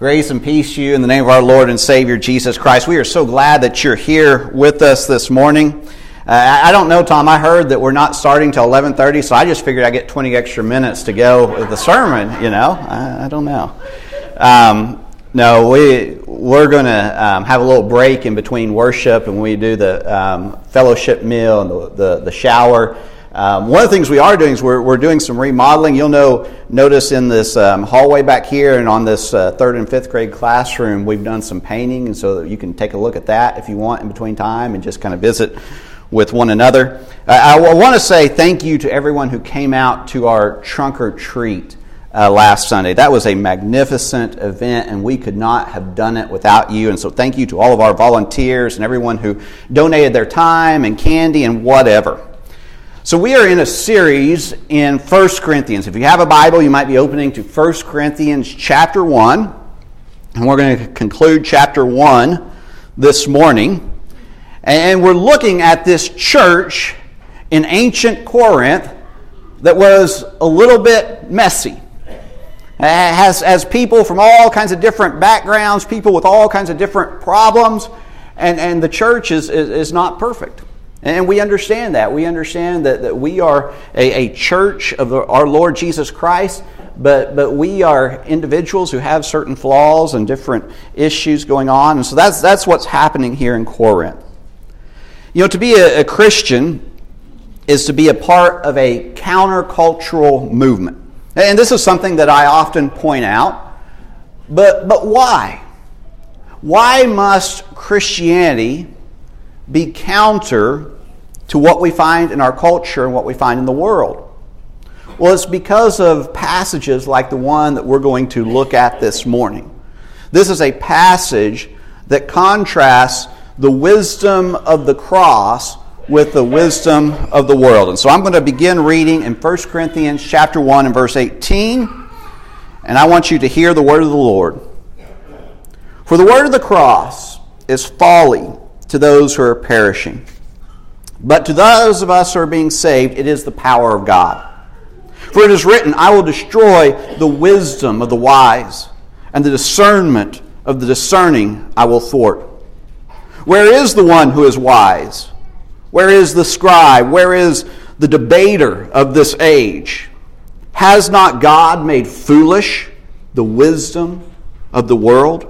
Grace and peace to you in the name of our Lord and Savior Jesus Christ. We are so glad that you're here with us this morning. Uh, I don't know, Tom. I heard that we're not starting till 11:30, so I just figured I get 20 extra minutes to go with the sermon. You know, I, I don't know. Um, no, we we're going to um, have a little break in between worship, and we do the um, fellowship meal and the, the, the shower. Um, one of the things we are doing is we're, we're doing some remodeling. You'll know, notice in this um, hallway back here and on this uh, third and fifth grade classroom, we've done some painting, and so you can take a look at that if you want in between time and just kind of visit with one another. Uh, I, want to say thank you to everyone who came out to our trunk or treat. Uh, last Sunday. That was a magnificent event, and we could not have done it without you. And so, thank you to all of our volunteers and everyone who donated their time and candy and whatever. So, we are in a series in 1 Corinthians. If you have a Bible, you might be opening to 1 Corinthians chapter 1. And we're going to conclude chapter 1 this morning. And we're looking at this church in ancient Corinth that was a little bit messy. Has, has people from all kinds of different backgrounds, people with all kinds of different problems, and, and the church is, is, is not perfect. And we understand that. We understand that, that we are a, a church of the, our Lord Jesus Christ, but, but we are individuals who have certain flaws and different issues going on. And so that's, that's what's happening here in Corinth. You know, to be a, a Christian is to be a part of a countercultural movement. And this is something that I often point out. But, but why? Why must Christianity be counter to what we find in our culture and what we find in the world? Well, it's because of passages like the one that we're going to look at this morning. This is a passage that contrasts the wisdom of the cross with the wisdom of the world. And so I'm going to begin reading in 1 Corinthians chapter 1 and verse 18. And I want you to hear the word of the Lord. For the word of the cross is folly to those who are perishing. But to those of us who are being saved, it is the power of God. For it is written, I will destroy the wisdom of the wise, and the discernment of the discerning I will thwart. Where is the one who is wise? Where is the scribe? Where is the debater of this age? Has not God made foolish the wisdom of the world?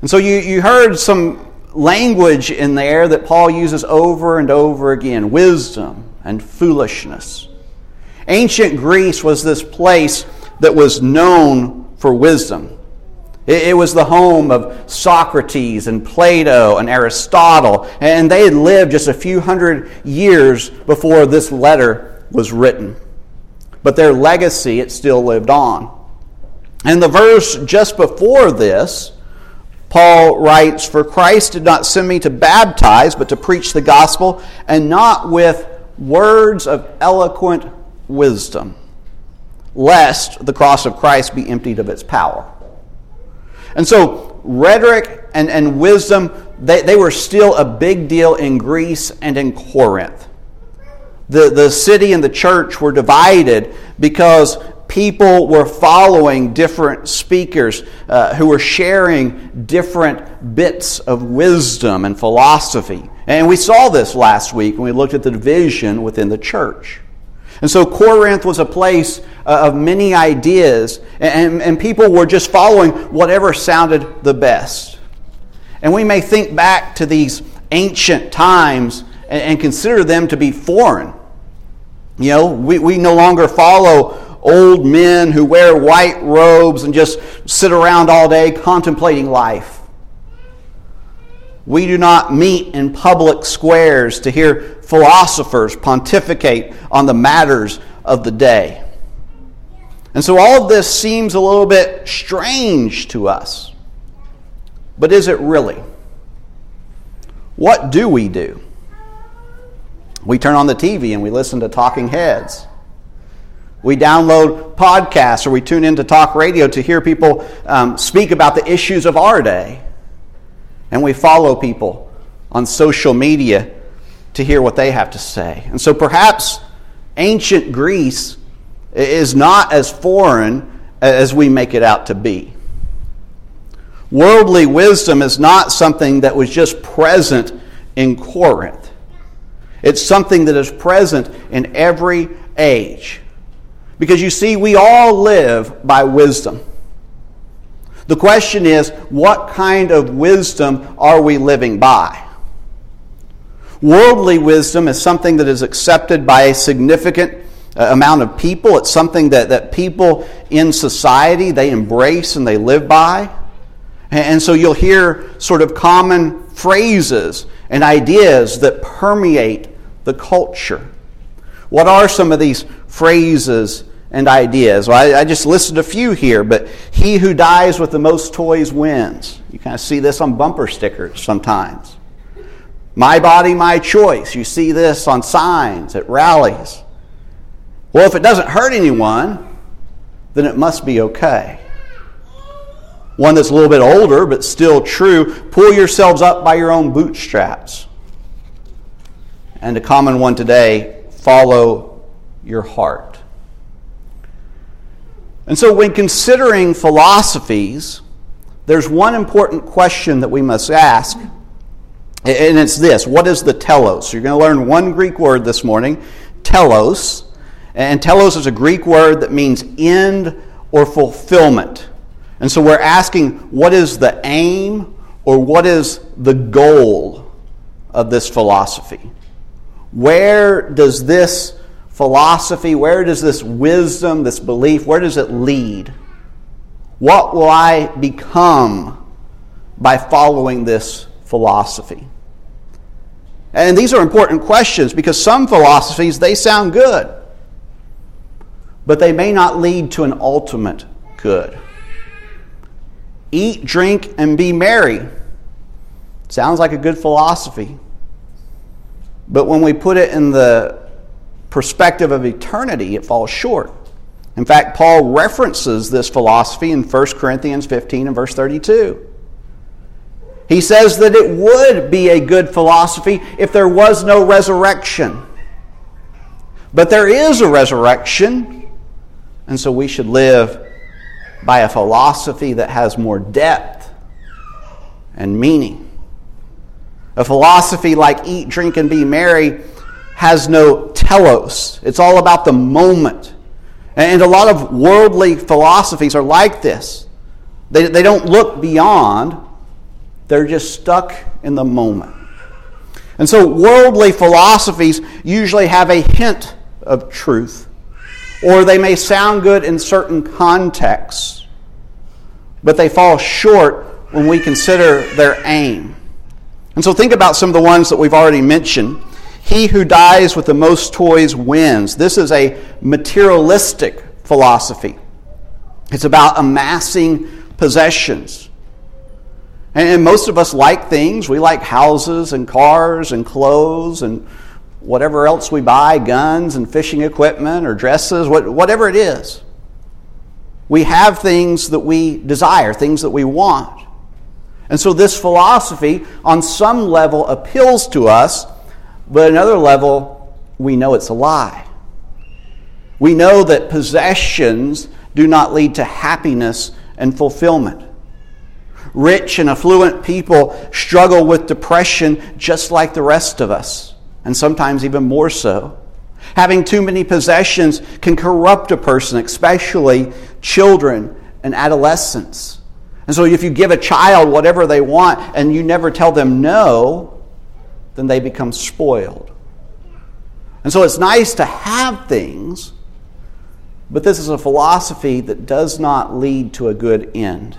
And so you, you heard some language in there that Paul uses over and over again wisdom and foolishness. Ancient Greece was this place that was known for wisdom. It was the home of Socrates and Plato and Aristotle, and they had lived just a few hundred years before this letter was written. But their legacy, it still lived on. And the verse just before this, Paul writes, For Christ did not send me to baptize, but to preach the gospel, and not with words of eloquent wisdom, lest the cross of Christ be emptied of its power. And so, rhetoric and, and wisdom, they, they were still a big deal in Greece and in Corinth. The, the city and the church were divided because people were following different speakers uh, who were sharing different bits of wisdom and philosophy. And we saw this last week when we looked at the division within the church. And so Corinth was a place uh, of many ideas, and, and people were just following whatever sounded the best. And we may think back to these ancient times and, and consider them to be foreign. You know, we, we no longer follow old men who wear white robes and just sit around all day contemplating life. We do not meet in public squares to hear philosophers pontificate on the matters of the day. And so all of this seems a little bit strange to us. But is it really? What do we do? We turn on the TV and we listen to talking heads. We download podcasts or we tune into talk radio to hear people um, speak about the issues of our day. And we follow people on social media to hear what they have to say. And so perhaps ancient Greece is not as foreign as we make it out to be. Worldly wisdom is not something that was just present in Corinth. It's something that is present in every age. Because you see, we all live by wisdom. The question is, what kind of wisdom are we living by? Worldly wisdom is something that is accepted by a significant uh, amount of people. It's something that, that people in society, they embrace and they live by. And so you'll hear sort of common phrases and ideas that permeate the culture. What are some of these phrases and ideas? Well, I, I, just listed a few here, but he who dies with the most toys wins. You kind of see this on bumper stickers sometimes. My body, my choice. You see this on signs at rallies. Well, if it doesn't hurt anyone, then it must be okay. One that's a little bit older, but still true pull yourselves up by your own bootstraps. And a common one today follow your heart. And so, when considering philosophies, there's one important question that we must ask, and it's this What is the telos? You're going to learn one Greek word this morning, telos. And telos is a Greek word that means end or fulfillment. And so we're asking what is the aim or what is the goal of this philosophy? Where does this philosophy, where does this wisdom, this belief, where does it lead? What will I become by following this philosophy? And these are important questions because some philosophies, they sound good, but they may not lead to an ultimate good. Eat, drink, and be merry. Sounds like a good philosophy. But when we put it in the perspective of eternity, it falls short. In fact, Paul references this philosophy in 1 Corinthians 15 and verse 32. He says that it would be a good philosophy if there was no resurrection. But there is a resurrection, and so we should live by a philosophy that has more depth and meaning. A philosophy like eat, drink, and be merry has no telos. It's all about the moment. And a lot of worldly philosophies are like this. They, they don't look beyond, they're just stuck in the moment. And so, worldly philosophies usually have a hint of truth, or they may sound good in certain contexts, but they fall short when we consider their aim. And so, think about some of the ones that we've already mentioned. He who dies with the most toys wins. This is a materialistic philosophy. It's about amassing possessions. And most of us like things. We like houses and cars and clothes and whatever else we buy guns and fishing equipment or dresses, whatever it is. We have things that we desire, things that we want. And so this philosophy, on some level, appeals to us, but another level, we know it's a lie. We know that possessions do not lead to happiness and fulfillment. Rich and affluent people struggle with depression just like the rest of us, and sometimes even more so. Having too many possessions can corrupt a person, especially children and adolescents. And so, if you give a child whatever they want and you never tell them no, then they become spoiled. And so, it's nice to have things, but this is a philosophy that does not lead to a good end.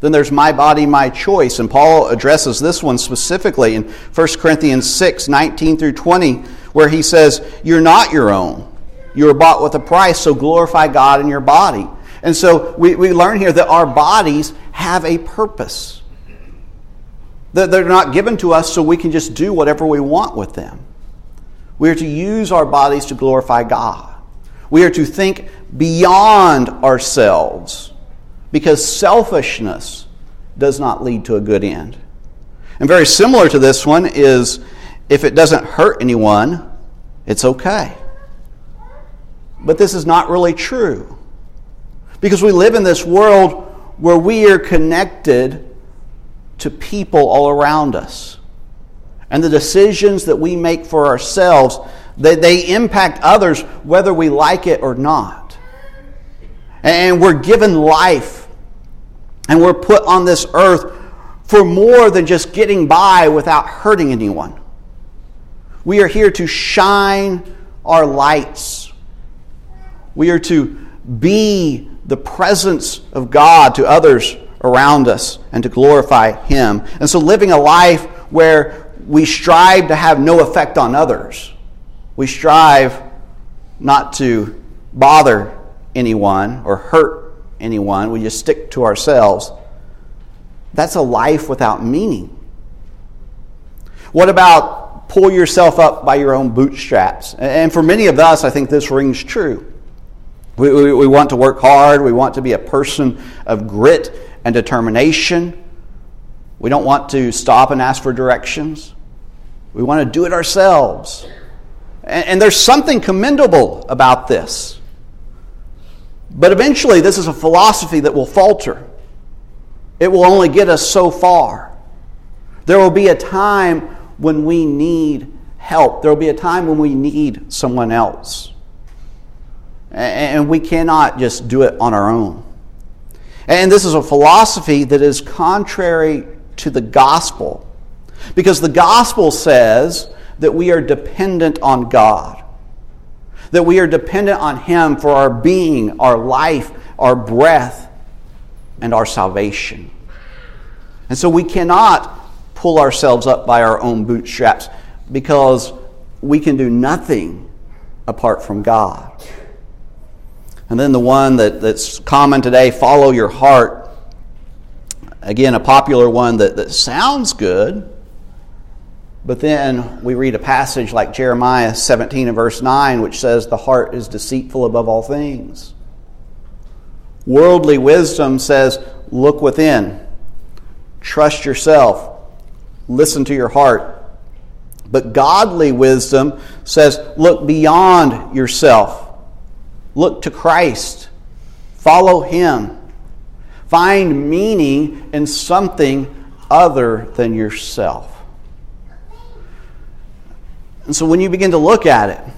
Then there's my body, my choice. And Paul addresses this one specifically in 1 Corinthians 6 19 through 20, where he says, You're not your own. You were bought with a price, so glorify God in your body. And so we, we learn here that our bodies have a purpose. They're not given to us so we can just do whatever we want with them. We are to use our bodies to glorify God. We are to think beyond ourselves because selfishness does not lead to a good end. And very similar to this one is if it doesn't hurt anyone, it's okay. But this is not really true. Because we live in this world where we are connected to people all around us. And the decisions that we make for ourselves, they, they impact others whether we like it or not. And we're given life. And we're put on this earth for more than just getting by without hurting anyone. We are here to shine our lights. We are to be the presence of God to others around us and to glorify Him. And so, living a life where we strive to have no effect on others, we strive not to bother anyone or hurt anyone, we just stick to ourselves. That's a life without meaning. What about pull yourself up by your own bootstraps? And for many of us, I think this rings true. We, we, we, want to work hard. We want to be a person of grit and determination. We don't want to stop and ask for directions. We want to do it ourselves. And, and there's something commendable about this. But eventually, this is a philosophy that will falter. It will only get us so far. There will be a time when we need help, there will be a time when we need someone else. And we cannot just do it on our own. And this is a philosophy that is contrary to the gospel. Because the gospel says that we are dependent on God, that we are dependent on Him for our being, our life, our breath, and our salvation. And so we cannot pull ourselves up by our own bootstraps because we can do nothing apart from God. And then the one that, that's common today, follow your heart. Again, a popular one that, that sounds good, but then we read a passage like Jeremiah 17 and verse 9, which says, The heart is deceitful above all things. Worldly wisdom says, Look within, trust yourself, listen to your heart. But godly wisdom says, Look beyond yourself Look to Christ. Follow Him. Find meaning in something other than yourself. And so when you begin to look at it,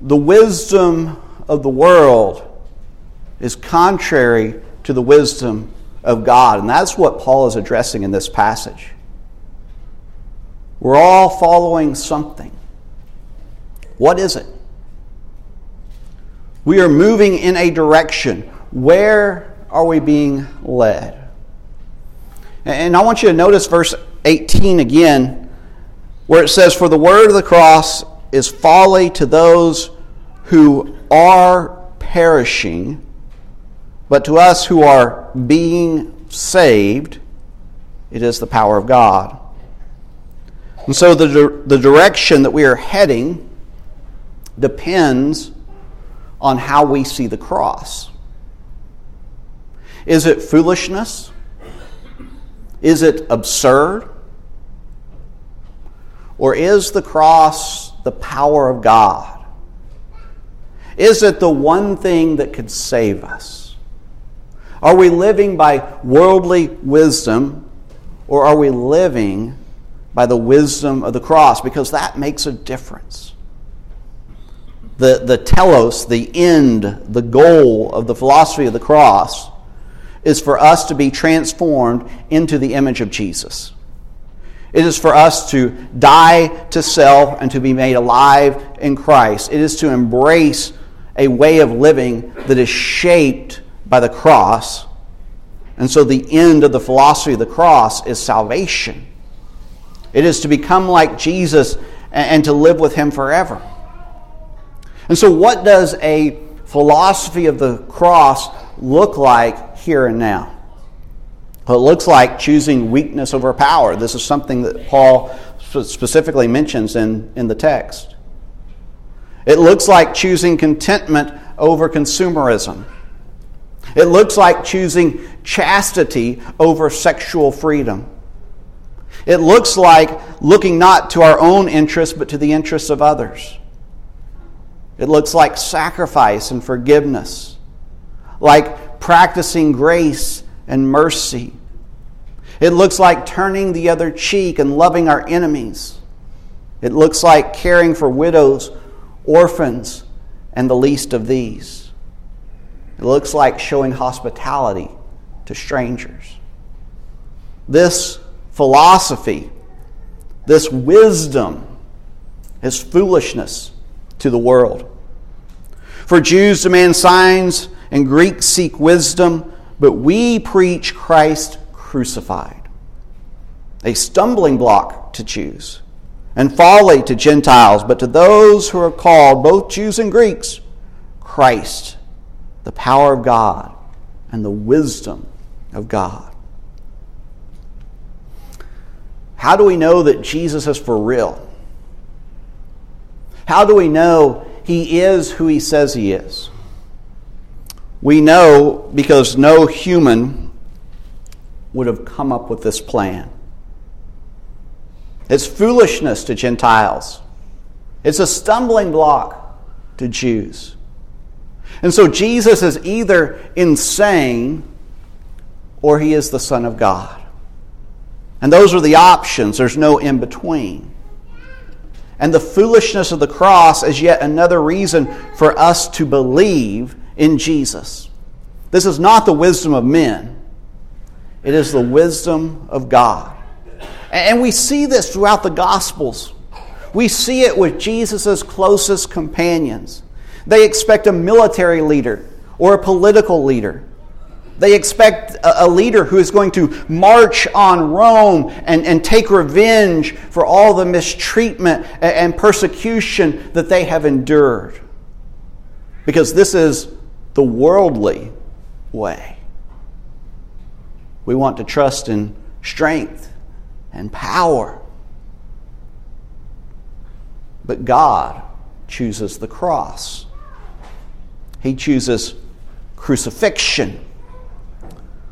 the wisdom of the world is contrary to the wisdom of God. And that's what Paul is addressing in this passage. We're all following something. What is it? We are moving in a direction. Where are we being led? And I want you to notice verse 18 again, where it says, For the word of the cross is folly to those who are perishing, but to us who are being saved, it is the power of God. And so the, the direction that we are heading depends on how we see the cross. Is it foolishness? Is it absurd? Or is the cross the power of God? Is it the one thing that could save us? Are we living by worldly wisdom or are we living by the wisdom of the cross? Because that makes a difference. The, the telos, the end, the goal of the philosophy of the cross is for us to be transformed into the image of Jesus. It is for us to die to self and to be made alive in Christ. It is to embrace a way of living that is shaped by the cross. And so the end of the philosophy of the cross is salvation. It is to become like Jesus and to live with him forever. And so, what does a philosophy of the cross look like here and now? Well, it looks like choosing weakness over power. This is something that Paul specifically mentions in, in the text. It looks like choosing contentment over consumerism. It looks like choosing chastity over sexual freedom. It looks like looking not to our own interests, but to the interests of others. It looks like sacrifice and forgiveness, like practicing grace and mercy. It looks like turning the other cheek and loving our enemies. It looks like caring for widows, orphans, and the least of these. It looks like showing hospitality to strangers. This philosophy, this wisdom, is foolishness to the world. For Jews demand signs, and Greeks seek wisdom but we preach Christ crucified, a stumbling block to Jews, and folly to Gentiles, but to those who are called, both Jews and Greeks, Christ, the power of God and the wisdom of God. How do we know that Jesus is for real? How do we know he is who he says he is? We know because no human would have come up with this plan. It's foolishness to Gentiles, it's a stumbling block to Jews. And so Jesus is either insane or he is the Son of God. And those are the options, there's no in between. And the foolishness of the cross is yet another reason for us to believe in Jesus. This is not the wisdom of men, it is the wisdom of God. And we see this throughout the Gospels. We see it with Jesus' closest companions. They expect a military leader or a political leader. They expect a, leader who is going to march on Rome and, and take revenge for all the mistreatment and persecution that they have endured. Because this is the worldly way. We want to trust in strength and power. But God chooses the cross, He chooses crucifixion.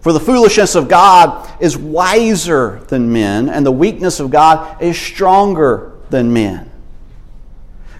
For the foolishness of God is wiser than men, and the weakness of God is stronger than men.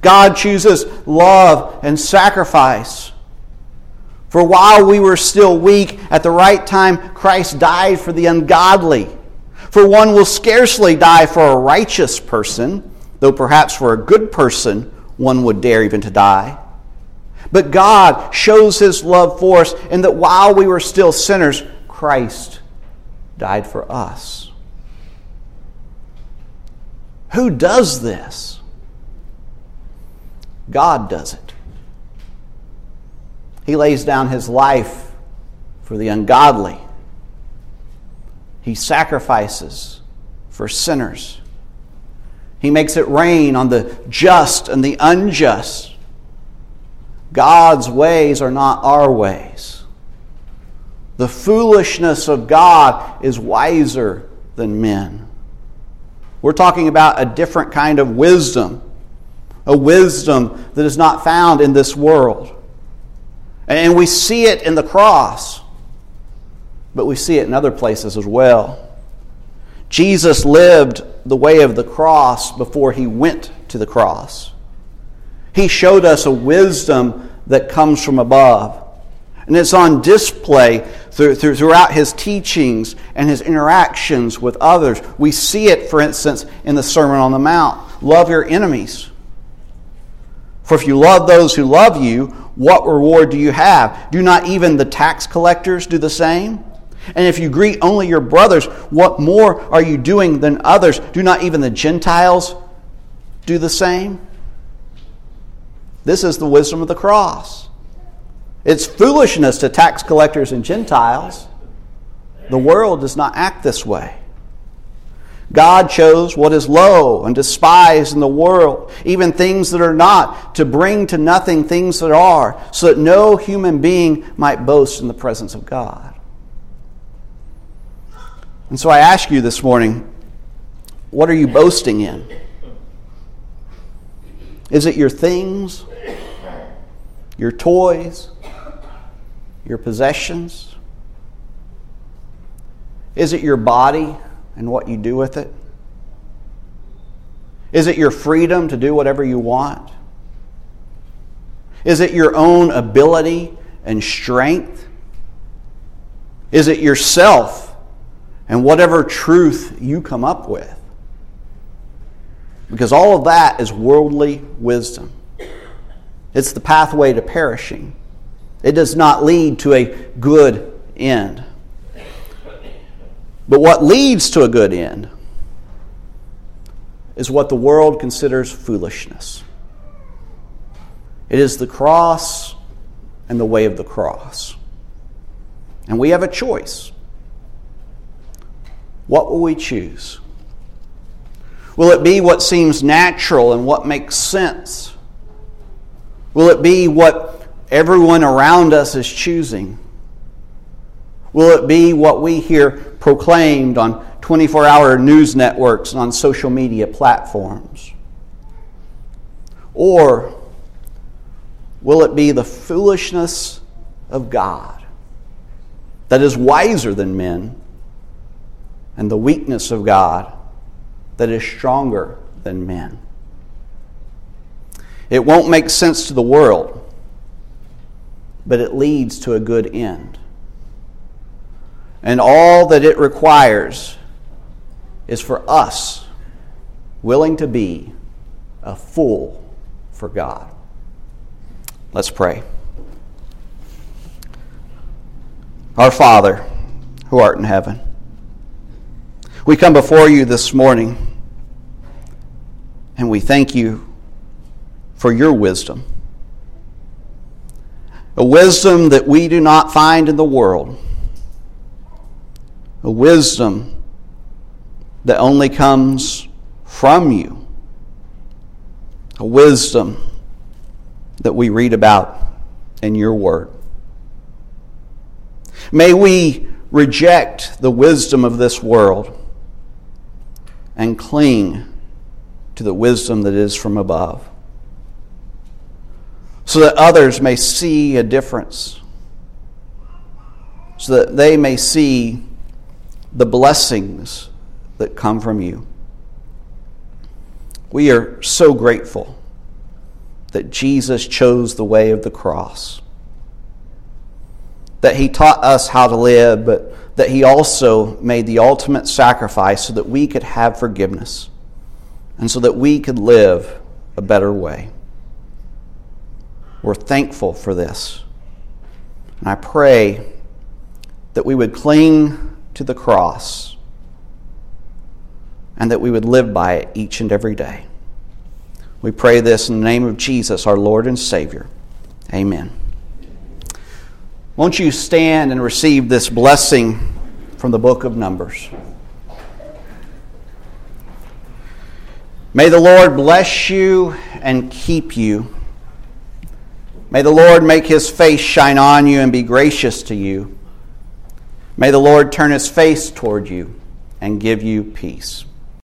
God chooses love and sacrifice for while we were still weak, at the right time, Christ died for the ungodly. For one will scarcely die for a righteous person, though perhaps for a good person one would dare even to die. But God shows his love for us in that while we were still sinners, Christ died for us. Who does this? God does it. He lays down his life for the ungodly. He sacrifices for sinners. He makes it rain on the just and the unjust. God's ways are not our ways. The foolishness of God is wiser than men. We're talking about a different kind of wisdom, a wisdom that is not found in this world. And we see it in the cross, but we see it in other places as well. Jesus lived the way of the cross before he went to the cross. He showed us a wisdom that comes from above. And it's on display through, through, throughout his teachings and his interactions with others. We see it, for instance, in the Sermon on the Mount love your enemies. For if you love those who love you, what reward do you have? Do not even the tax collectors do the same? And if you greet only your brothers, what more are you doing than others? Do not even the Gentiles do the same? This is the wisdom of the cross. It's foolishness to tax collectors and Gentiles. The world does not act this way. God chose what is low and despised in the world, even things that are not, to bring to nothing things that are, so that no human being might boast in the presence of God. And so I ask you this morning what are you boasting in? Is it your things, your toys, your possessions? Is it your body? and what you do with it? Is it your freedom to do whatever you want? Is it your own ability and strength? Is it yourself and whatever truth you come up with? Because all of that is worldly wisdom. It's the pathway to perishing. It does not lead to a good end. But what leads to a good end is what the world considers foolishness. It is the cross and the way of the cross. And we have a choice. What will we choose? Will it be what seems natural and what makes sense? Will it be what everyone around us is choosing? Will it be what we hear proclaimed on 24 hour news networks and on social media platforms? Or will it be the foolishness of God that is wiser than men and the weakness of God that is stronger than men? It won't make sense to the world, but it leads to a good end. And all that it requires is for us willing to be a fool for God. Let's pray. Our Father, who art in heaven, we come before you this morning and we thank you for your wisdom. A wisdom that we do not find in the world. A wisdom that only comes from you, a wisdom that we read about in your word. May we reject the wisdom of this world and cling to the wisdom that is from above, so that others may see a difference, so that they may see the blessings that come from you. We are so grateful that Jesus chose the way of the cross, that he taught us how to live, but that he also made the ultimate sacrifice so that we could have forgiveness and so that we could live a better way. We're thankful for this. And I pray that we would cling to the cross and that we would live by it each and every day. We pray this in the name of Jesus, our Lord and Savior. Amen. Won't you stand and receive this blessing from the book of Numbers? May the Lord bless you and keep you. May the Lord make his face shine on you and be gracious to you. May the Lord turn his face toward you and give you peace.